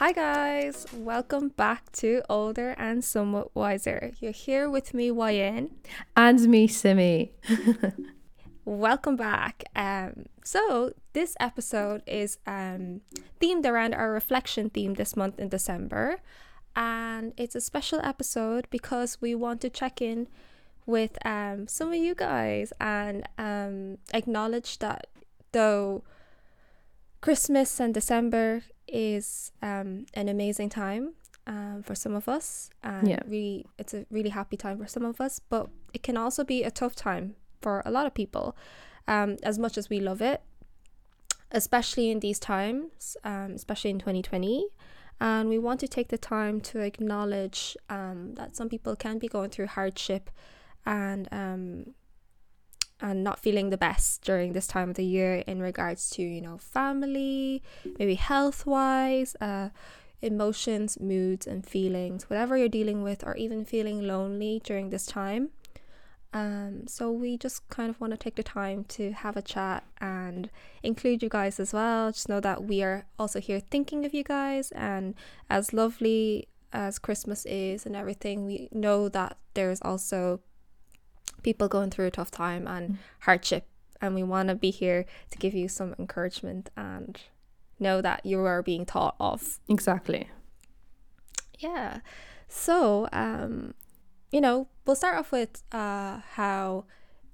Hi, guys. Welcome back to Older and Somewhat Wiser. You're here with me, YN. And me, Simi. Welcome back. Um, so, this episode is um, themed around our reflection theme this month in December. And it's a special episode because we want to check in with um, some of you guys and um, acknowledge that though Christmas and December is um, an amazing time um, for some of us, and Yeah. really, it's a really happy time for some of us. But it can also be a tough time for a lot of people, um, as much as we love it, especially in these times, um, especially in 2020. And we want to take the time to acknowledge um, that some people can be going through hardship and um, and not feeling the best during this time of the year in regards to you know family maybe health wise uh emotions moods and feelings whatever you're dealing with or even feeling lonely during this time. Um so we just kind of want to take the time to have a chat and include you guys as well. Just know that we are also here thinking of you guys and as lovely as christmas is and everything we know that there's also people going through a tough time and hardship. And we want to be here to give you some encouragement and know that you are being thought of. Exactly. yeah. So um you know we'll start off with uh how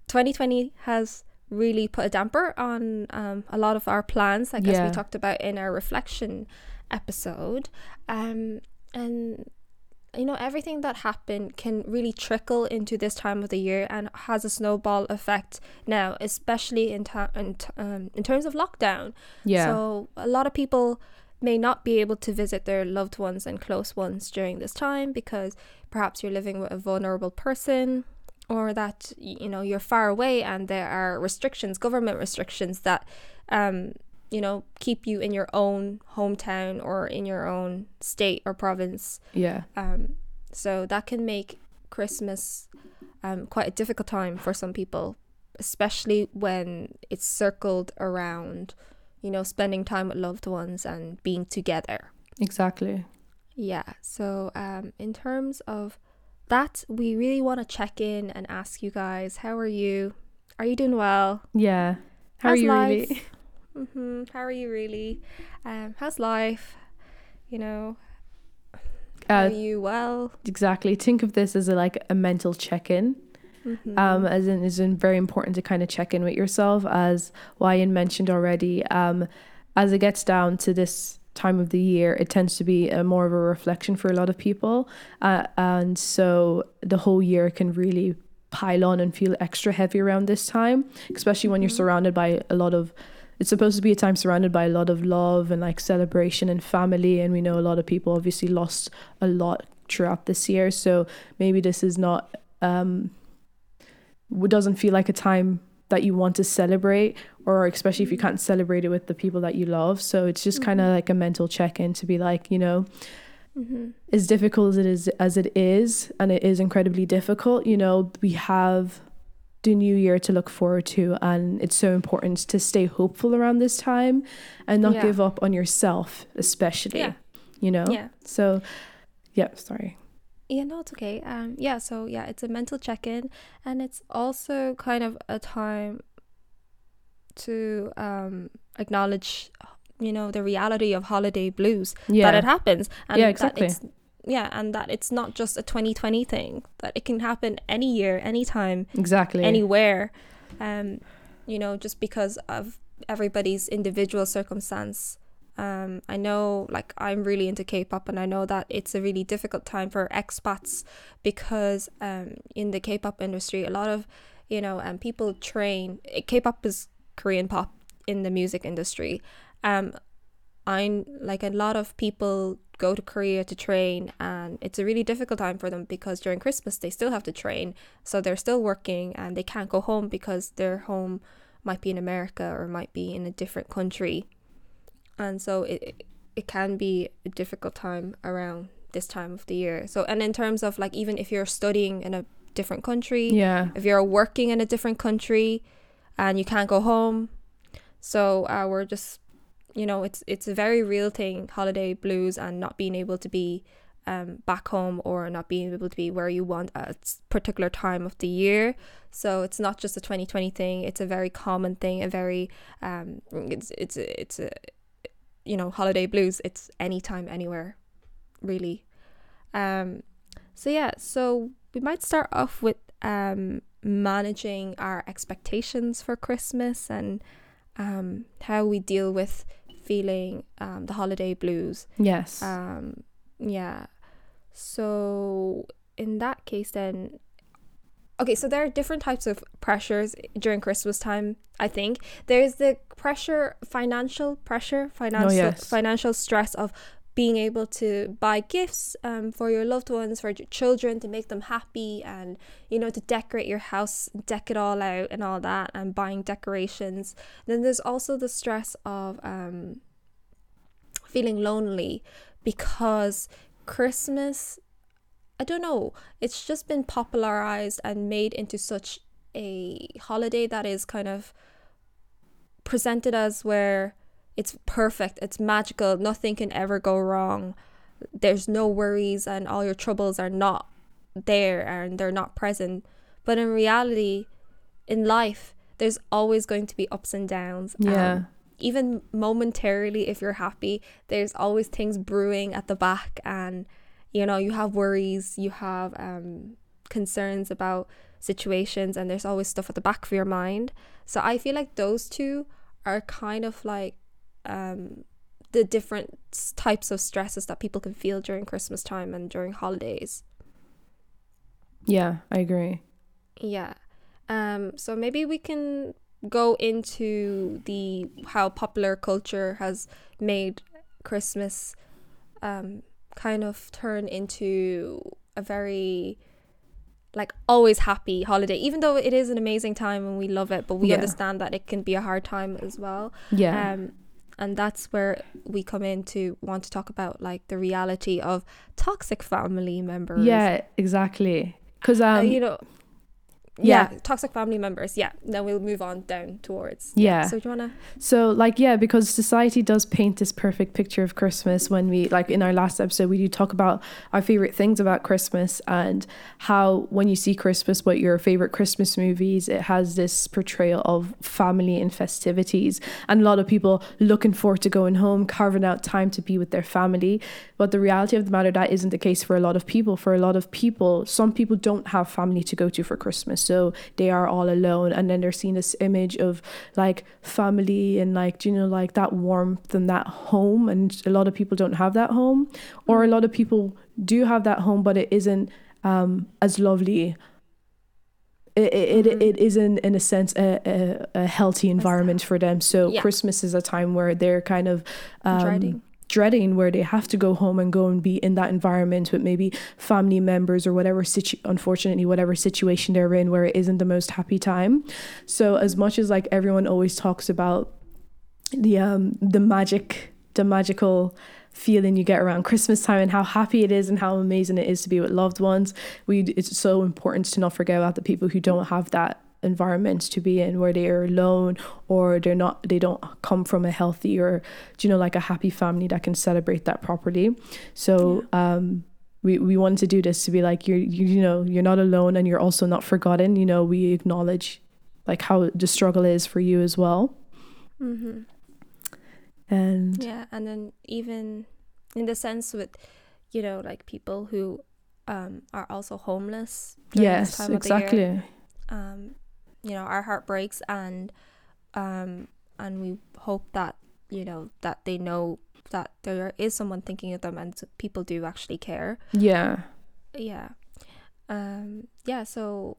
2020 has really put a damper on um, a lot of our plans i guess Yeah. we talked about in our reflection episode. Um and you know everything that happened can really trickle into this time of the year and has a snowball effect now especially in, ta- in, t- um, in terms of lockdown Yeah. so a lot of people may not be able to visit their loved ones and close ones during this time because perhaps you're living with a vulnerable person or that you know you're far away and there are restrictions government restrictions that um you know keep you in your own hometown or in your own state or province yeah. um, so that can make Christmas um, quite a difficult time for some people, especially when it's circled around, you know, spending time with loved ones and being together. Exactly. Yeah. So um, in terms of that, we really want to check in and ask you guys, how are you? Are you doing well? Yeah. How How's are you life? really? hmm How are you really? Um, how's life? You know, are Uh, you well? exactly. Think of this as a, like a mental check-in. Mhm. Um, as in, is very important to kind of check in with yourself, as Ryan mentioned already. Um, as it gets down to this time of the year, it tends to be a more of a reflection for a lot of people, uh, and so the whole year can really pile on and feel extra heavy around this time, especially when you're Mhm. surrounded by a lot of. It's supposed to be a time surrounded by a lot of love and like celebration and family, and we know a lot of people obviously lost a lot throughout this year. So maybe this is not um doesn't feel like a time that you want to celebrate or especially if you can't celebrate it with the people that you love so it's just kind of like a mental check-in to be like you know Mhm. as difficult as it is as it is and it is incredibly difficult you know we have the new year to look forward to and it's so important to stay hopeful around this time and not Yeah. give up on yourself especially Yeah. you know Yeah. so yeah sorry Yeah, no, it's okay. Um, yeah, so yeah, it's a mental check-in, and it's also kind of a time to um acknowledge, you know, the reality of holiday blues yeah that it happens, and Yeah, exactly. Yeah, and that it's not just a 2020 thing; that it can happen any year, anytime, exactly anywhere. Um, you know, just because of everybody's individual circumstance. Um, I know, like, I'm really into K-pop, and I know that it's a really difficult time for expats because, um, in the K-pop industry, a lot of, you know, um, people train. K-pop is Korean pop in the music industry. Um, I like a lot of people go to Korea to train, and it's a really difficult time for them because during Christmas they still have to train, so they're still working and they can't go home because their home might be in America or might be in a different country, and so it it can be a difficult time around this time of the year. So and in terms of like even if you're studying in a different country, yeah if you're working in a different country and you can't go home. So uh, we're just you know it's it's a very real thing holiday blues and not being able to be um, back home or not being able to be where you want at a particular time of the year. So it's not just a 2020 thing. It's a very common thing. A very um, it's it's it's a you know holiday blues. It's anytime, anywhere, really. Um, so yeah. So we might start off with um managing our expectations for Christmas and um how we deal with feeling um the holiday blues. Yes. Um yeah so in that case then okay so there are different types of pressures during christmas time i think there's the pressure financial pressure financial Oh, yes. financial stress of being able to buy gifts um, for your loved ones for your children to make them happy and you know to decorate your house deck it all out and all that and buying decorations. Then there's also the stress of um, feeling lonely because Christmas, I don't know, it's just been popularized and made into such a holiday that is kind of presented as where it's perfect, it's magical, nothing can ever go wrong. There's no worries and all your troubles are not there and they're not present. But in reality, in life, there's always going to be ups and downs. Yeah. Um, even momentarily, if you're happy, there's always things brewing at the back, and you know, you have worries, you have um, concerns about situations, and there's always stuff at the back of your mind. So I feel like those two are kind of like um, the different types of stresses that people can feel during Christmas time and during holidays. yeah, I agree. Yeah. Um, so maybe we can go into the how popular culture has made Christmas um kind of turn into a very like always happy holiday even though it is an amazing time and we love it but we Yeah. understand that it can be a hard time as well Yeah. um and that's where we come in to want to talk about like the reality of toxic family members yeah, exactly. Because um, uh, you know yeah. yeah. toxic family members yeah then we'll move on down towards Yeah. so do you want to So like yeah, because society does paint this perfect picture of Christmas when we like in our last episode we do talk about our favorite things about Christmas and how when you see Christmas what your favorite Christmas movies it has this portrayal of family and festivities and a lot of people looking forward to going home carving out time to be with their family but the reality of the matter that isn't the case for a lot of people for a lot of people some people don't have family to go to for Christmas so they are all alone and then they're seeing this image of like family and like you know like that warmth and that home and a lot of people don't have that home. Or a lot of people do have that home but it isn't um as lovely. It, it, it, Mhm. it isn't in a sense a, a, a healthy environment for them. So Yeah. christmas is a time where they're kind of um, dreading where they have to go home and go and be in that environment with maybe family members or whatever situ- unfortunately whatever situation they're in where it isn't the most happy time. So as much as like everyone always talks about the um the magic the magical feeling you get around christmas time and how happy it is and how amazing it is to be with loved ones we it's so important to not forget about the people who don't have that environment to be in where they are alone or they're not they don't come from a healthy or do you know like a happy family that can celebrate that properly so um we, we wanted to do this to be like you're you, you know you're not alone and you're also not forgotten you know we acknowledge like how the struggle is for you as well mm-hmm. and yeah and then even in the sense with you know like people who um are also homeless yes time of the year. exactly um you know our heart breaks and um and we hope that you know that they know that there is someone thinking of them and people do actually care. Yeah. Yeah. Um yeah so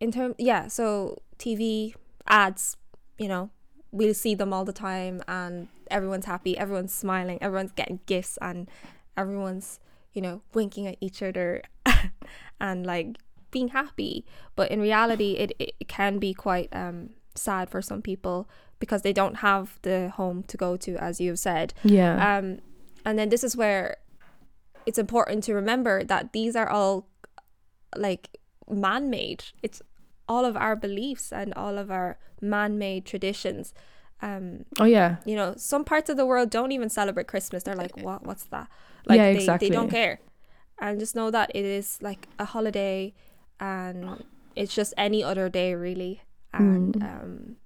in term yeah so tv ads you know we'll see them all the time and everyone's happy everyone's smiling everyone's getting gifts and everyone's you know winking at each other and like being happy but in reality it, it can be quite um sad for some people because they don't have the home to go to as you've said yeah um, and then this is where it's important to remember that these are all like man made. It's all of our beliefs and all of our man made traditions. Um, Oh yeah. you know, some parts of the world don't even celebrate Christmas. They're like, what? What's that? Like, Yeah, they, exactly. they don't care. And just know that it is like a holiday and it's just any other day, really. And, Mm. um,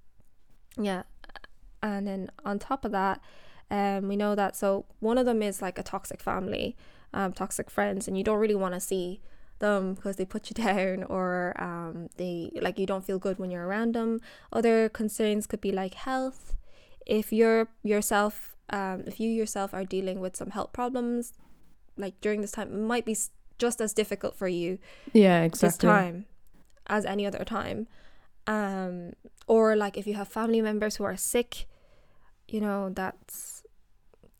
yeah. And then on top of that, um, we know that so one of them is like a toxic family, um, toxic friends, and you don't really want to see them because they put you down or um, they like you don't feel good when you're around them. Other concerns could be like health. If you're yourself, um, if you yourself are dealing with some health problems, like during this time, it might be just as difficult for you Yeah, exactly this time as any other time. Um, or like if you have family members who are sick, you know that's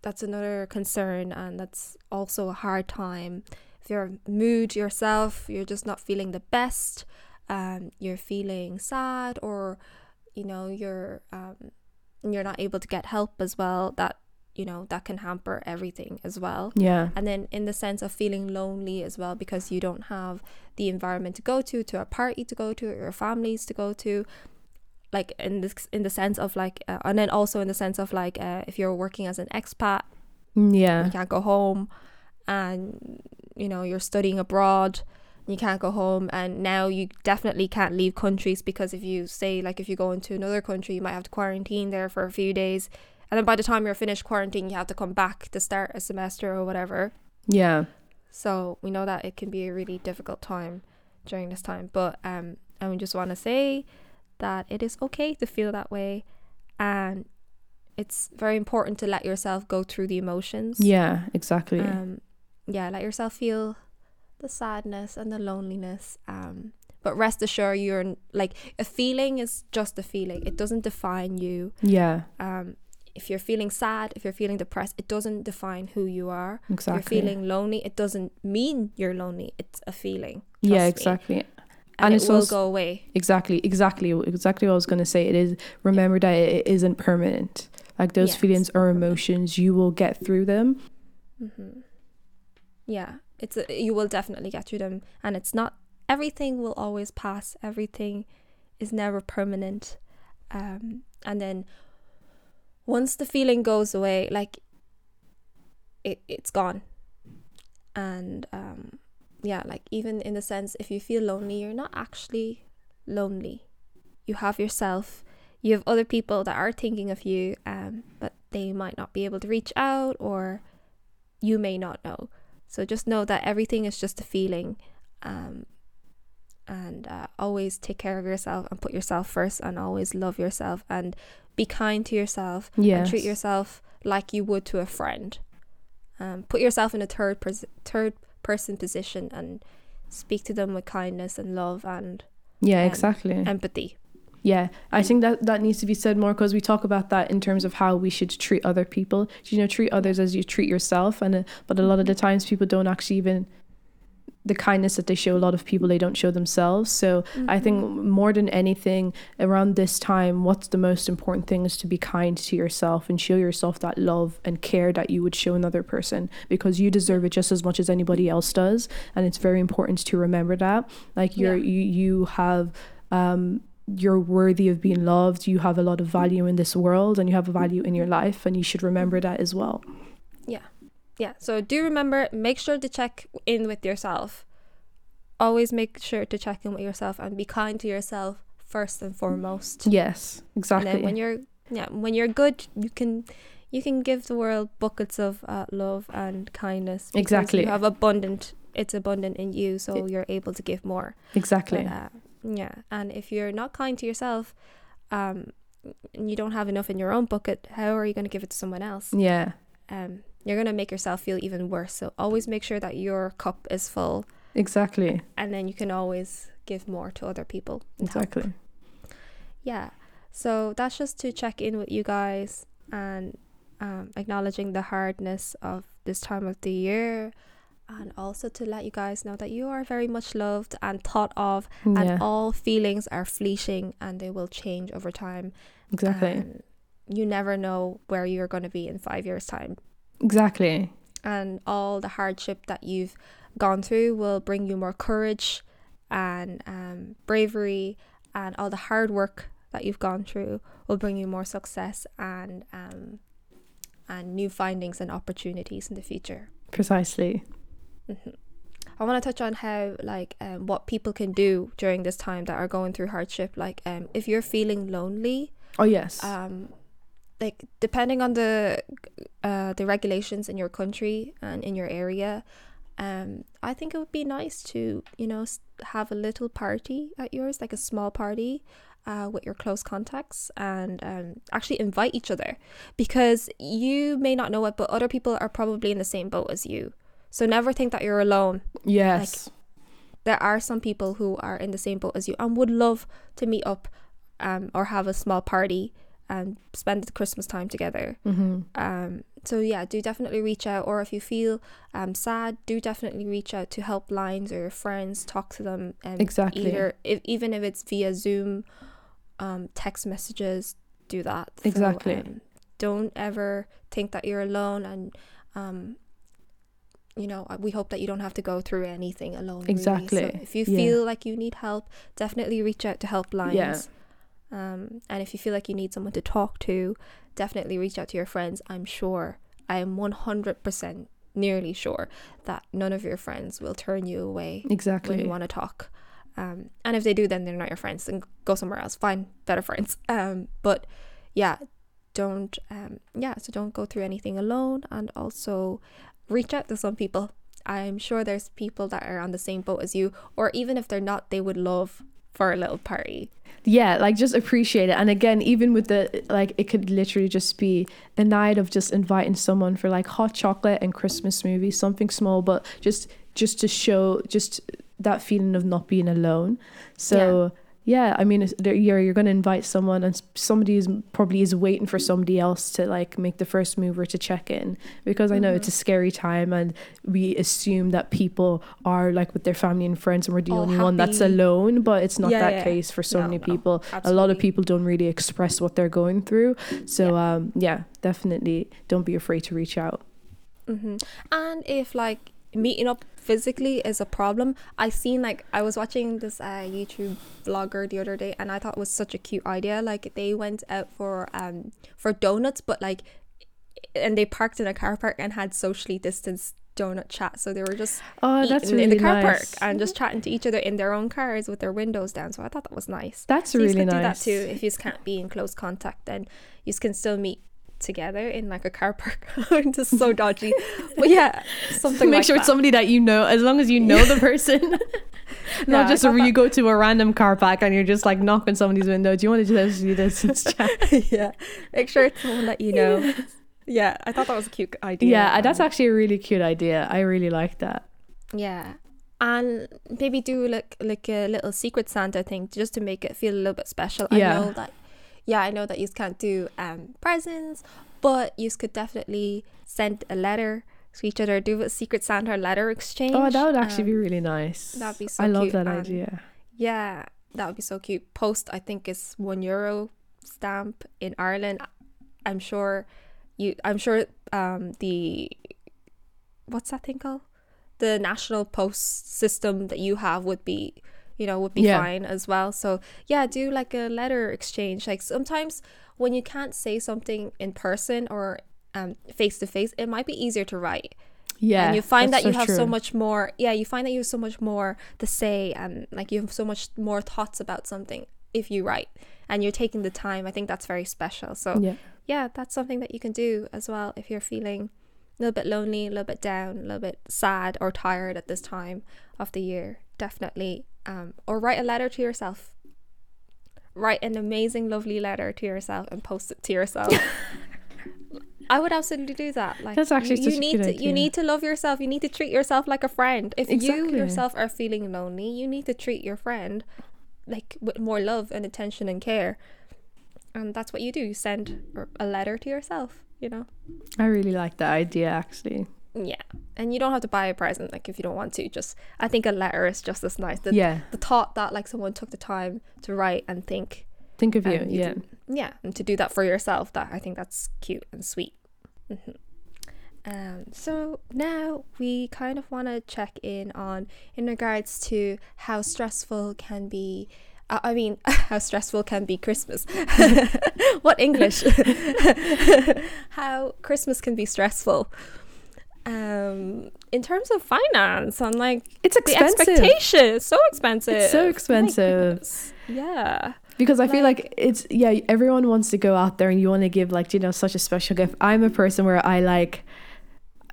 that's another concern, and that's also a hard time. If your mood yourself, you're just not feeling the best. Um, you're feeling sad, or you know you're um, you're not able to get help as well. That you know that can hamper everything as well. Yeah. and then in the sense of feeling lonely as well because you don't have the environment to go to to a party to go to or your families to go to like in this in the sense of like uh, and then also in the sense of like uh, if you're working as an expat yeah. you can't go home and you know you're studying abroad you can't go home and now you definitely can't leave countries because if you say like if you go into another country you might have to quarantine there for a few days and then by the time you're finished quarantine you have to come back to start a semester or whatever Yeah. so we know that it can be a really difficult time during this time. But um and we just want to say that it is okay to feel that way and it's very important to let yourself go through the emotions. Yeah, exactly. Um yeah, let yourself feel the sadness and the loneliness. Um but rest assured you're like a feeling is just a feeling. It doesn't define you. yeah, Um if you're feeling sad, if you're feeling depressed, it doesn't define who you are exactly. If you're feeling lonely, it doesn't mean you're lonely. It's a feeling. yeah, trust me. exactly. And, And it it's will also- go away. Exactly, exactly, exactly what I was going to say. It is, remember that it isn't permanent. Like those Yeah, it's feelings or emotions, you will get through them. Mm-hmm. Yeah, it's a, you will definitely get through them, and it's not everything will always pass. Everything is never permanent. Um, and then once the feeling goes away, like it, it's gone. And um, yeah, like even in the sense, if you feel lonely, you're not actually lonely. You have yourself. You have other people that are thinking of you, um, but they might not be able to reach out, or you may not know. So just know that everything is just a feeling, um, and uh, always take care of yourself and put yourself first, and always love yourself and be kind to yourself Yes. and treat yourself like you would to a friend. Um, put yourself in a third pers- third person position and speak to them with kindness and love and Yeah, um, exactly. empathy. Yeah, I think that that needs to be said more because we talk about that in terms of how we should treat other people. You know, treat others as you treat yourself, and uh, but a lot of the times people don't actually even the kindness that they show a lot of people they don't show themselves. So I think Mm-hmm. more than anything around this time, what's the most important thing is to be kind to yourself and show yourself that love and care that you would show another person because you deserve it just as much as anybody else does, and it's very important to remember that. Like you're Yeah. you you have um you're worthy of being loved. You have a lot of value in this world and you have a value in your life and you should remember that as well. Yeah. Yeah, so do remember, make sure to check in with yourself. Always make sure to check in with yourself and be kind to yourself first and foremost. Yes, exactly. And then when you're yeah, when you're good, you can you can give the world buckets of uh, love and kindness. Exactly. You have abundant. It's abundant in you, so you're able to give more. exactly. But, uh, yeah, and if you're not kind to yourself, um, and you don't have enough in your own bucket, how are you going to give it to someone else? yeah. Um, you're going to make yourself feel even worse. So always make sure that your cup is full, Exactly. and then you can always give more to other people. and help. Exactly. Yeah. So that's just to check in with you guys and um, acknowledging the hardness of this time of the year. And also to let you guys know that you are very much loved and thought of, Yeah. and all feelings are fleeting and they will change over time. Exactly. You never know where you're going to be in five years' time. Exactly. And all the hardship that you've gone through will bring you more courage and um, bravery and all the hard work that you've gone through will bring you more success and um, and new findings and opportunities in the future. Precisely. hmm I want to touch on how like um, what people can do during this time that are going through hardship. Like um, if you're feeling lonely, Oh yes. um, like depending on the uh, the regulations in your country and in your area, um, I think it would be nice to you know have a little party at yours, like a small party. Uh, with your close contacts and um, actually invite each other because you may not know it, but other people are probably in the same boat as you. So never think that you're alone yes. there are some people who are in the same boat as you and would love to meet up um, or have a small party and spend the Christmas time together. mm-hmm. Um, so yeah, do definitely reach out, or if you feel um, sad, do definitely reach out to helplines or your friends. Talk to them, and Exactly. either if, even if it's via Zoom, um, text messages. Do that So, Exactly. um, don't ever think that you're alone, and um, you know uh, we hope that you don't have to go through anything alone. really. So Exactly. if you Yeah. feel like you need help, definitely reach out to helplines. Yeah. Um, and if you feel like you need someone to talk to, definitely reach out to your friends. I'm sure, I am 100% nearly sure that none of your friends will turn you away exactly when you want to talk. Um, and if they do, then they're not your friends. Then go somewhere else. Find better friends. Um, but yeah, don't um, yeah. So don't go through anything alone, and also reach out to some people. I'm sure there's people that are on the same boat as you, or even if they're not, they would love for a little party. yeah like just appreciate it. And again even with the like it could literally just be a night of just inviting someone for like hot chocolate and christmas movie something small but just just to show just that feeling of not being alone. So yeah, I mean you're you're going to invite someone and somebody is probably is waiting for somebody else to like make the first move or to check in. Because I know it's a scary time and we assume that people are like with their family and friends and we're the All only one that's alone but it's not Yeah, that yeah. case for so No, many no, people. A lot of people don't really express what they're going through. So um yeah definitely don't be afraid to reach out. Hmm And if like meeting up physically is a problem, I seen like I was watching this uh, YouTube vlogger the other day, and I thought it was such a cute idea. Like they went out for um for donuts, but like, and they parked in a car park and had socially distanced donut chat. So they were just oh that's really in the car nice park and just chatting to each other in their own cars with their windows down. So I thought that was nice. that's So you really could do that too if you can't be in close contact. Then you can still meet together in like a car park. just so dodgy, but yeah, something make like sure that. it's somebody that you know as long as you know the person not I just where you go to a random car park and you're just like knocking somebody's window do you want to just do this chat. yeah, make sure it's someone that you know. Yeah, I thought that was a cute idea. yeah that's um, actually a really cute idea i really like that yeah, and maybe do like like a little secret Santa thing just to make it feel a little bit special. Yeah. I know that. Yeah, I know that you can't do um presents, but you could definitely send a letter to each other. Do a secret Santa letter exchange. oh that would actually um, be really nice that'd be so cute. i love that and- idea Yeah, that would be so cute. Post, I think, is one euro stamp in Ireland. I'm sure you. I'm sure um the what's that thing called? The national post system that you have would be, you know, would be Yeah. fine as well. So yeah, do like a letter exchange. Like sometimes when you can't say something in person or um face to face, it might be easier to write yeah and you find that you have so much more yeah you find that you have so much more to say and like you have so much more thoughts about something if you write and you're taking the time i think that's very special so yeah yeah that's something that you can do as well if you're feeling a little bit lonely a little bit down a little bit sad or tired at this time of the year definitely um or write a letter to yourself write an amazing lovely letter to yourself and post it to yourself I would absolutely do that. Like That's actually you, you need to idea. you need to love yourself. You need to treat yourself like a friend. If you yourself are feeling lonely, you need to treat your friend like with more love and attention and care. And that's what you do. You send a letter to yourself, you know? i really like that idea actually Yeah. And you don't have to buy a present like if you don't want to. Just I think a letter is just as nice. The, yeah the thought that like someone took the time to write and think think of you you yeah do- yeah, and to do that for yourself, that I think that's cute and sweet. hmm Um, so now we kind of want to check in on in regards to how stressful can be I I mean, how stressful can be Christmas? what English? how Christmas can be stressful. Um, in terms of finance i'm like It's expensive the expectation, so expensive. It's so expensive. goodness. Yeah. because I feel Like- like it's yeah, everyone wants to go out there and you want to give like you know such a special gift. I'm a person where I like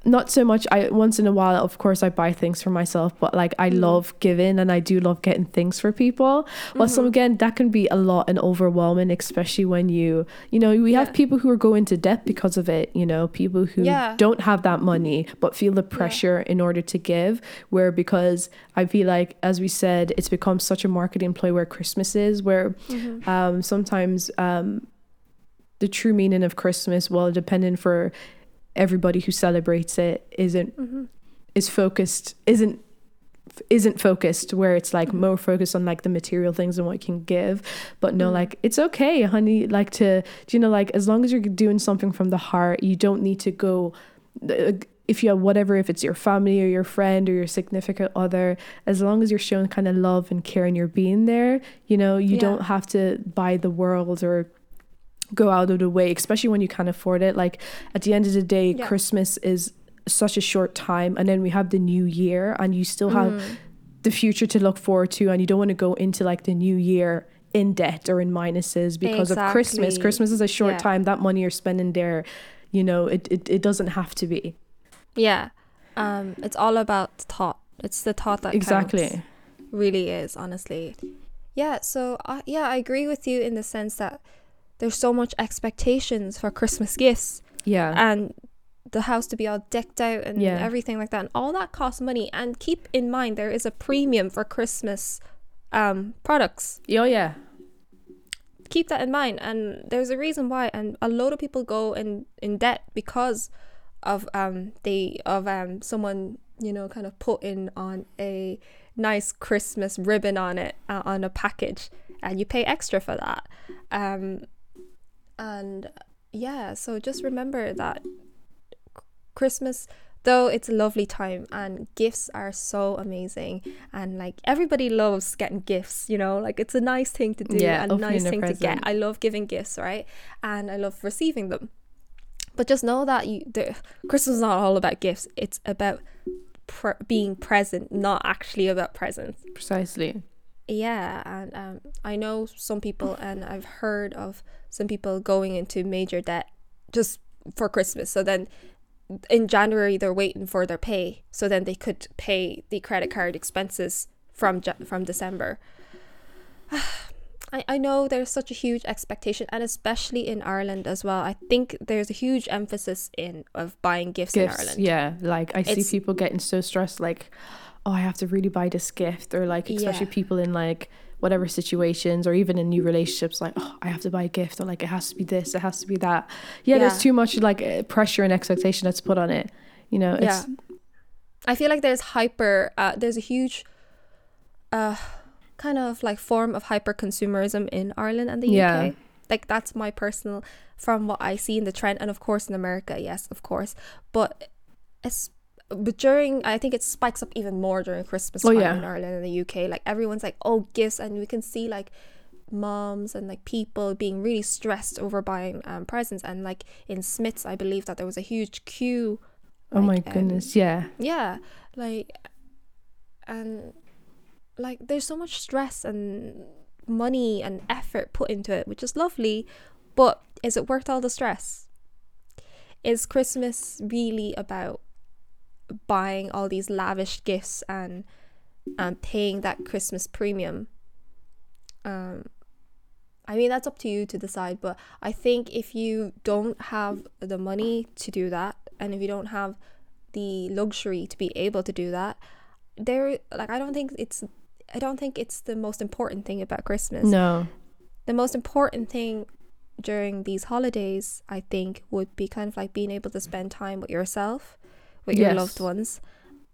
not so much I once in a while of course I buy things for myself but like I Mm. love giving and I do love getting things for people but so Mhm. again that can be a lot and overwhelming especially when you you know we have people who are going to debt because of it you know people who Yeah. don't have that money but feel the pressure in order to give where because I feel like as we said it's become such a marketing play where Christmas is where Mhm. um, sometimes um, the true meaning of Christmas, well, depending for everybody who celebrates it, isn't Mhm. is focused isn't isn't focused where it's like Mhm. more focused on like the material things and what you can give but no Mhm. like it's okay honey like to do you know like as long as you're doing something from the heart you don't need to go uh, if you have whatever if it's your family or your friend or your significant other as long as you're showing kind of love and care and you're being there you know you Yeah. don't have to buy the world or go out of the way especially when you can't afford it like at the end of the day Yeah. christmas is such a short time and then we have the new year and you still have Mm. the future to look forward to and you don't want to go into like the new year in debt or in minuses because of christmas christmas is a short Yeah. time that money you're spending there you know it, it, it doesn't have to be Yeah. Um, it's all about thought. It's the thought that exactly counts. really is honestly yeah so uh, yeah i agree with you in the sense that there's so much expectations for christmas gifts yeah. and the house to be all decked out and Yeah. everything like that and all that costs money. And keep in mind there is a premium for christmas um products. Oh yeah. Keep that in mind and there's a reason why and a lot of people go in in debt because of um they of um someone you know kind of putting on a nice christmas ribbon on it uh, on a package and you pay extra for that. Um and yeah so just remember that christmas though it's a lovely time and gifts are so amazing. And like everybody loves getting gifts you know? Like it's a nice thing to do Yeah, and opening nice a thing to get. i love giving gifts right? And i love receiving them. But just know that you the christmas is not all about gifts. It's about pre- being present not actually about presents. Precisely yeah, and um, I know some people, and I've heard of some people going into major debt just for Christmas. So then in January, they're waiting for their pay, so then they could pay the credit card expenses from from December. I, I know there's such a huge expectation, and especially in Ireland as well. I think there's a huge emphasis in of buying gifts, in Ireland. yeah like i see people getting so stressed like oh i have to really buy this gift or like especially Yeah. people in like whatever situations or even in new relationships like oh i have to buy a gift or like it has to be this it has to be that yeah, Yeah. there's too much like uh, pressure and expectation that's put on it you know Yeah. I feel like there's hyper uh there's a huge uh kind of like form of hyper consumerism in Ireland and the Yeah. UK. Like that's my personal from what I see in the trend and of course in America, yes, of course. But it's but during I think it spikes up even more during Christmas Oh, time yeah. in Ireland and the UK. Like everyone's like, oh gifts and we can see like moms and like people being really stressed over buying um, presents. And like in Smyths I believe that there was a huge queue oh my like, um, goodness. Yeah. Yeah. Like and like there's so much stress and money and effort put into it which is lovely but is it worth all the stress? Is christmas really about buying all these lavish gifts and and paying that christmas premium um I mean that's up to you to decide but I think if you don't have the money to do that and if you don't have the luxury to be able to do that there like I don't think it's I don't think it's the most important thing about Christmas. no The most important thing during these holidays I think would be kind of like being able to spend time with yourself, with your Yes. loved ones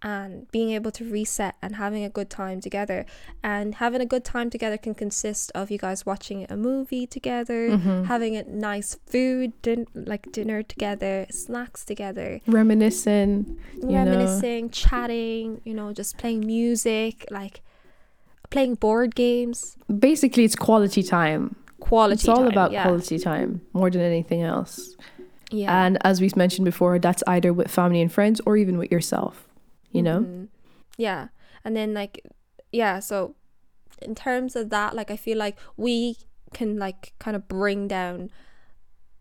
and being able to reset and having a good time together. And having a good time together can consist of you guys watching a movie together, Mhm. having a nice food, din- like dinner together, snacks together, reminiscing you know. reminiscing, chatting, you know, just playing music, like playing board games, Basically, it's quality time. quality. Time. It's all time, about yeah. quality time more than anything else. Yeah. And as we've mentioned before, that's either with family and friends or even with yourself. You know? Mhm. Yeah. And then like yeah, so in terms of that, like I feel like we can like kind of bring down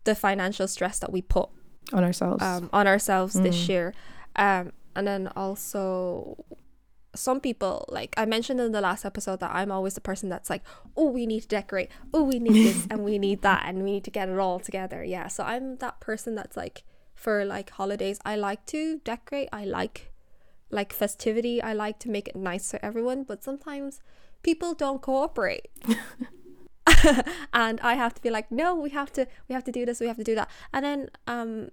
the financial stress that we put On ourselves. um on ourselves this Mm. year. Um and then also some people like I mentioned in the last episode that I'm always the person that's like, oh, we need to decorate, oh, we need this and we need that and we need to get it all together. Yeah, so I'm that person that's like for like holidays, I like to decorate. I like like festivity. I like to make it nice for everyone, but sometimes people don't cooperate. and I have to be like, no, we have to we have to do this, we have to do that. And then um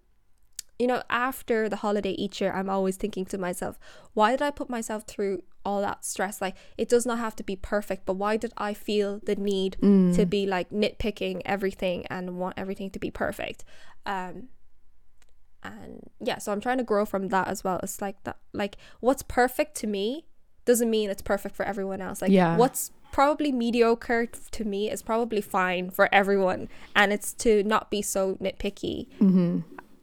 you know, after the holiday each year, I'm always thinking to myself, why did I put myself through all that stress? Like, it does not have to be perfect, but why did I feel the need Mm. to be like nitpicking everything and want everything to be perfect? Um, and yeah, so I'm trying to grow from that as well. It's like that, like, what's perfect to me doesn't mean it's perfect for everyone else. Like, Yeah. what's probably mediocre to me is probably fine for everyone, and it's to not be so nitpicky hmm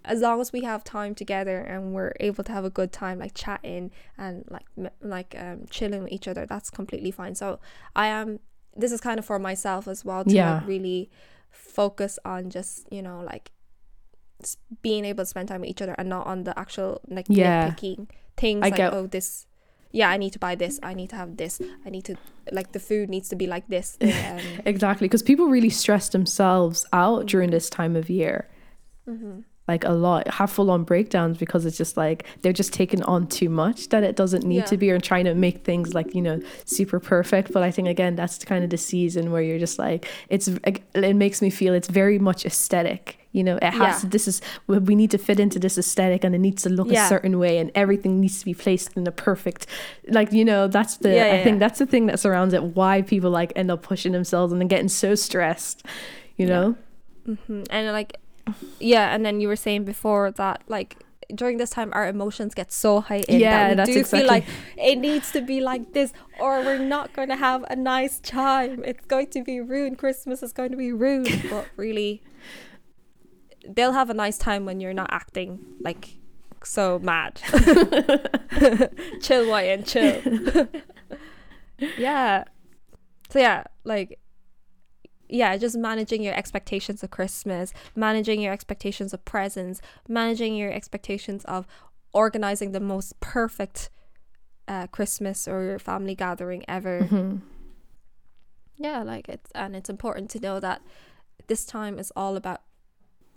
as long as we have time together and we're able to have a good time like chatting and like m- like um chilling with each other that's completely fine so i am this is kind of for myself as well to Yeah. like really focus on just you know like being able to spend time with each other and not on the actual like Yeah. nitpicking things I like get- oh this yeah i need to buy this i need to have this i need to like the food needs to be like this um, Exactly. Because people really stress themselves out during this time of year. mhm. Like a lot, have full on breakdowns because it's just like they're just taking on too much that it doesn't need Yeah. to be or trying to make things like, you know, super perfect. But I think, again, that's kind of the season where you're just like, it's, it makes me feel it's very much aesthetic. You know, it has Yeah. to, this is, we need to fit into this aesthetic and it needs to look a certain way and everything needs to be placed in a perfect, like, you know, that's the, Yeah, I think yeah. that's the thing that surrounds it, why people like end up pushing themselves and then getting so stressed, you Yeah. know? hmm And like, yeah, and then you were saying before that like during this time our emotions get so heightened Yeah, that we do exactly- feel like it needs to be like this, or we're not going to have a nice time. It's going to be ruined. Christmas is going to be ruined. But really, they'll have a nice time when you're not acting like so mad. chill, Wyan, chill. yeah. So yeah, like yeah, just managing your expectations of Christmas, managing your expectations of presents, managing your expectations of organizing the most perfect uh, Christmas or your family gathering ever. Mhm. Yeah, like it's and it's important to know that this time is all about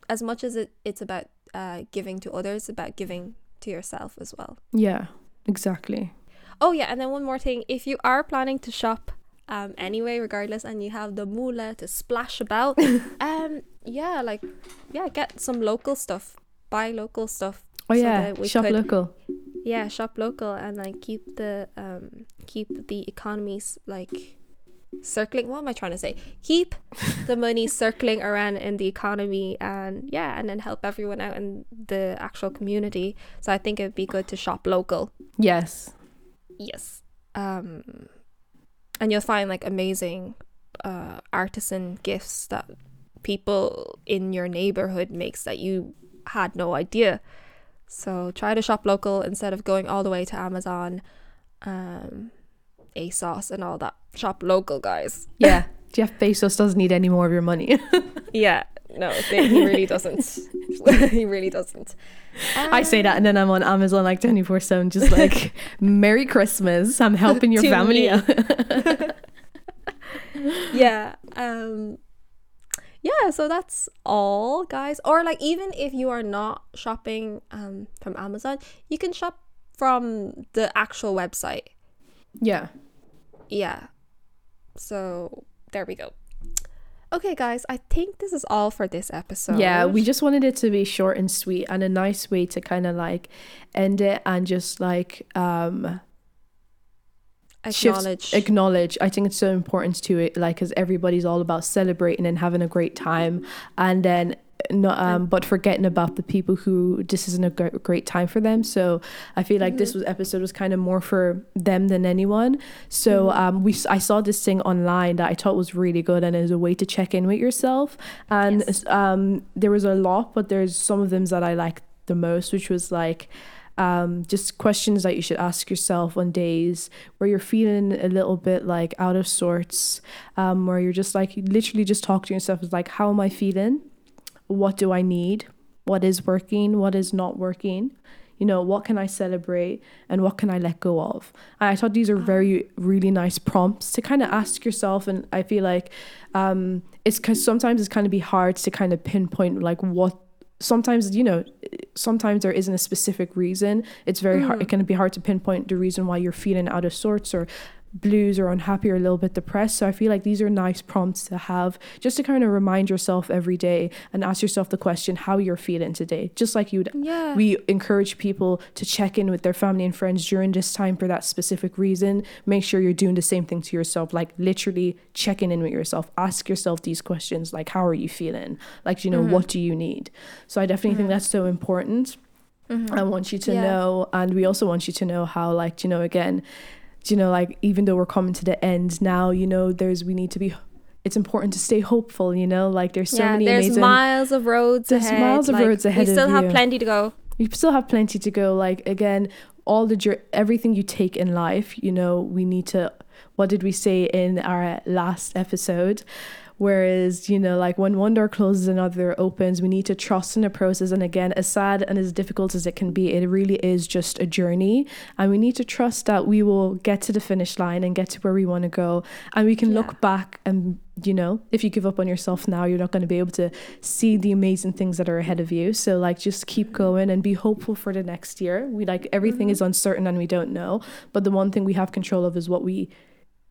as much as it, it's about uh, giving to others, about giving to yourself as well. Yeah, exactly. Oh yeah, and then one more thing: if you are planning to shop, um, anyway, regardless, and you have the moolah to splash about, um, yeah, like, yeah, get some local stuff, buy local stuff. Oh so yeah, shop could- local. Yeah, shop local and like keep the um keep the economies like circling. What am I trying to say? Keep the money circling around in the economy and yeah, and then help everyone out in the actual community. So I think it'd be good to shop local. Yes. Yes. Um and you'll find like amazing uh artisan gifts that people in your neighborhood makes that you had no idea. So try to shop local instead of going all the way to Amazon, um ASOS and all that. Shop local, guys. Yeah. Jeff Bezos doesn't need any more of your money. Yeah. No, they- he really doesn't. he really doesn't. I say that and then I'm on Amazon like 24 7, just like, Merry Christmas. I'm helping your family out. yeah um yeah so that's all guys or like even if you are not shopping um from amazon you can shop from the actual website yeah. yeah so there we go okay guys i think this is all for this episode. Yeah, we just wanted it to be short and sweet and a nice way to kind of like end it and just like um acknowledge. acknowledge. I think it's so important to it like because everybody's all about celebrating and having a great time. And then no, um, but forgetting about the people who this isn't a great, great time for them. So I feel like this was episode was kind of more for them than anyone. So um, we I saw this thing online that I thought was really good and is a way to check in with yourself. And Yes. um, there was a lot, but there's some of them that I liked the most, which was like um, just questions that you should ask yourself on days where you're feeling a little bit like out of sorts, um, where you're just like literally just talk to yourself is like, how am I feeling? What do I need? What is working? What is not working? You know, what can I celebrate and what can I let go of? And I thought these are very, really nice prompts to kind of ask yourself. And I feel like um, it's because sometimes it's kind of be hard to kind of pinpoint like what sometimes you know sometimes there isn't a specific reason it's very hard it can be hard to pinpoint the reason why you're feeling out of sorts or blues or unhappy or a little bit depressed. So i feel like these are nice prompts to have just to kind of remind yourself every day and ask yourself the question how you're feeling today. Just like you'd Yeah. we encourage people to check in with their family and friends during this time for that specific reason. Make sure you're doing the same thing to yourself like literally checking in with yourself. Ask yourself these questions like how are you feeling? Like you know mm-hmm. what do you need? So i definitely think mm-hmm. that's so important. Mm-hmm. I want you to Yeah. know and we also want you to know how like you know again you know like even though we're coming to the end now you know there's we need to be it's important to stay hopeful you know like there's so yeah, many there's amazing miles of roads There's ahead. miles of like, roads ahead We still have you. plenty to go. you still have plenty to go like again all the everything you take in life you know we need to what did we say in our last episode whereas you know like when one door closes another opens we need to trust in the process. And again as sad and as difficult as it can be it really is just a journey. And we need to trust that we will get to the finish line and get to where we want to go. And we can Yeah. look back and you know if you give up on yourself now you're not going to be able to see the amazing things that are ahead of you. So like just keep mm-hmm. going and be hopeful for the next year. We like everything mm-hmm. is uncertain and we don't know. But the one thing we have control of is what we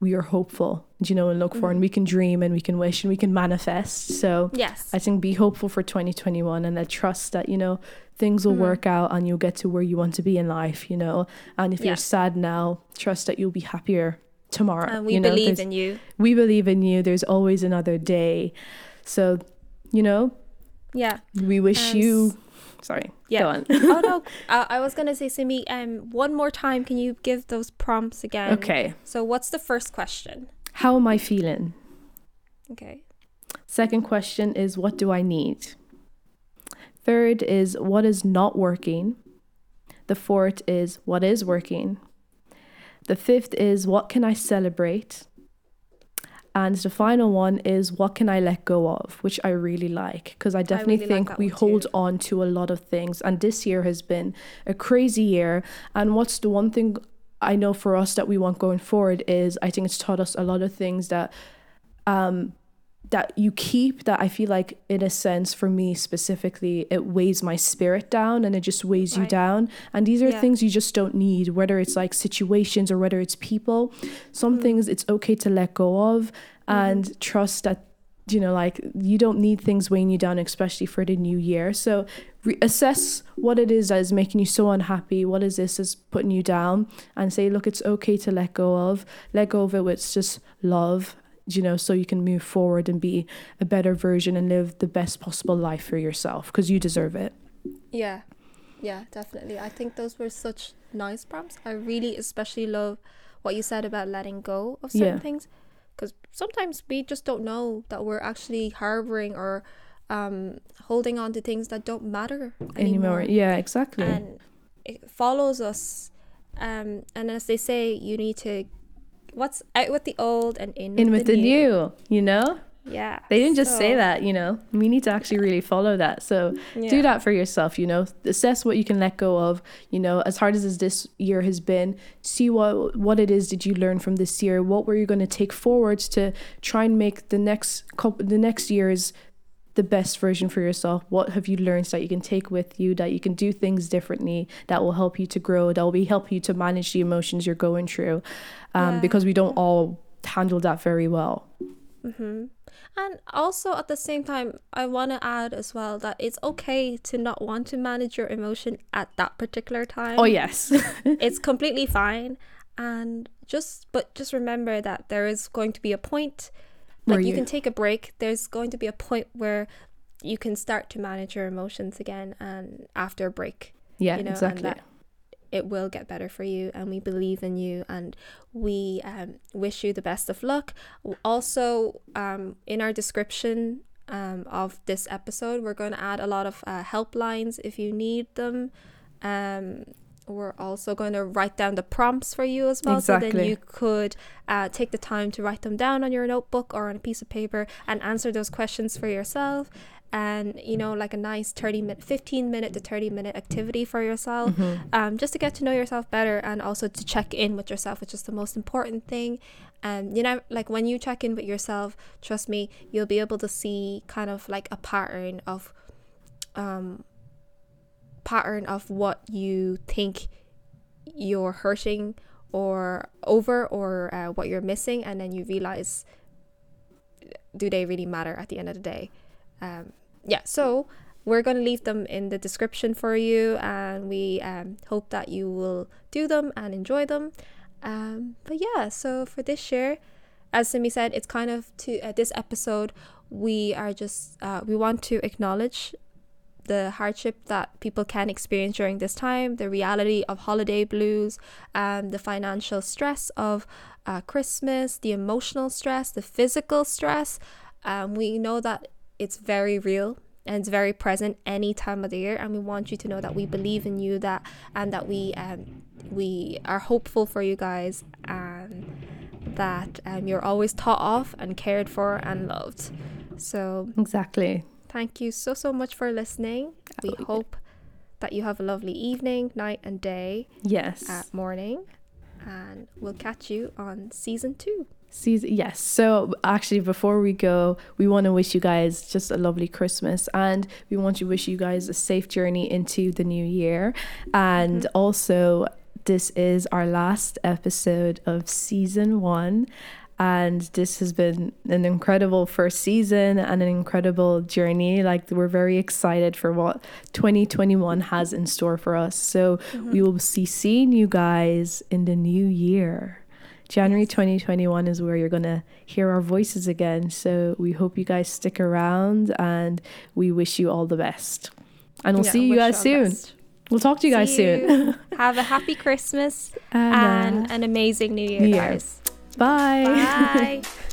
we are hopeful you know and look for and we can dream and we can wish and we can manifest so Yes. I think be hopeful for 2021 and I trust that, you know, things will work out and you'll get to where you want to be in life, you know. And if Yeah. you're sad now, trust that you'll be happier tomorrow. and we you know, believe in you. we believe in you. There's always another day. So, you know, Yeah. we wish Um, you sorry. Yeah. Go on. oh no, uh, I was gonna say, Simi. Um, one more time, can you give those prompts again? okay. So, what's the first question? How am I feeling? Okay. Second question is what do I need? Third is what is not working? The fourth is what is working? The fifth is what can I celebrate? And the final one is what can I let go of, which I really like because I definitely really think that we hold too. on to a lot of things. And this year has been a crazy year. And what's the one thing I know for us that we want going forward is I think it's taught us a lot of things that um that you keep that I feel like in a sense for me specifically it weighs my spirit down and it just weighs you down. And these are Yeah. things you just don't need whether it's like situations or whether it's people. Some mm-hmm. things it's okay to let go of mm-hmm. and trust that you know like you don't need things weighing you down especially for the new year. So re- assess what it is that is making you so unhappy what is this that's putting you down and say look it's okay to let go of. Let go of it with just love you know so you can move forward and be a better version and live the best possible life for yourself because you deserve it Yeah. Yeah, definitely. I think those were such nice prompts. I really especially love what you said about letting go of certain Yeah. things because sometimes we just don't know that we're actually harboring or um, holding on to things that don't matter anymore, anymore. yeah exactly And it follows us. Um, and as they say, you need to what's out with the old and in, in with, with the new you know Yeah. They didn't just say that, you know. We need to actually really follow that. So do that for yourself, you know. Assess what you can let go of, you know. As hard as this year has been, see what what it is did you learn from this year. What were you going to take forwards to try and make the next couple, the next year's the best version for yourself. What have you learned that you can take with you that you can do things differently that will help you to grow, that will be help you to manage the emotions you're going through, um, Yeah. because we don't all handle that very well. Mm-hmm. And also at the same time, I want to add as well that it's okay to not want to manage your emotion at that particular time. Oh yes. it's completely fine. And just, but just remember that there is going to be a point, like you you- can take a break. There's going to be a point where you can start to manage your emotions again and after a break Yeah, you know, and exactly. that it will get better for you and we believe in you and we um, wish you the best of luck also um, in our description um, of this episode we're going to add a lot of uh, helplines if you need them um, we're also going to write down the prompts for you as well so then you could uh, take the time to write them down on your notebook or on a piece of paper and answer those questions for yourself. And you know like a nice 30 minute 15 minute to 30 minute activity for yourself Mm-hmm. um, just to get to know yourself better and also to check in with yourself which is the most important thing. And you know like when you check in with yourself trust me you'll be able to see kind of like a pattern of um pattern of what you think you're hurting or over or uh, what you're missing and then you realize do they really matter at the end of the day? Um, yeah so we're going to leave them in the description for you and we um, hope that you will do them and enjoy them. Um, but yeah so for this year as simi said it's kind of to uh, this episode we are just uh, we want to acknowledge the hardship that people can experience during this time, the reality of holiday blues, um, the financial stress of uh, Christmas, the emotional stress, the physical stress. Um, we know that it's very real and it's very present any time of the year, and we want you to know that we believe in you, that and that we um, we are hopeful for you guys, and that um, you're always thought of and cared for and loved. So Exactly. Thank you so, so much for listening. We Oh, yeah. hope that you have a lovely evening, night, and day, Yes. uh, morning. And we'll catch you on season two. Season, yes. So actually, before we go, we want to wish you guys just a lovely Christmas, and we want to wish you guys a safe journey into the new year. And also, this is our last episode of season one. And this has been an incredible first season and an incredible journey. Like, we're very excited for what 2021 has in store for us. So, we will see seeing you guys in the new year. January 2021 is where you're going to hear our voices again. So we hope you guys stick around and we wish you all the best. And we'll Yeah, see you guys soon. best. We'll talk to you guys See soon. you. have a happy Christmas and, uh, and an amazing new year, New Year. Bye. Bye.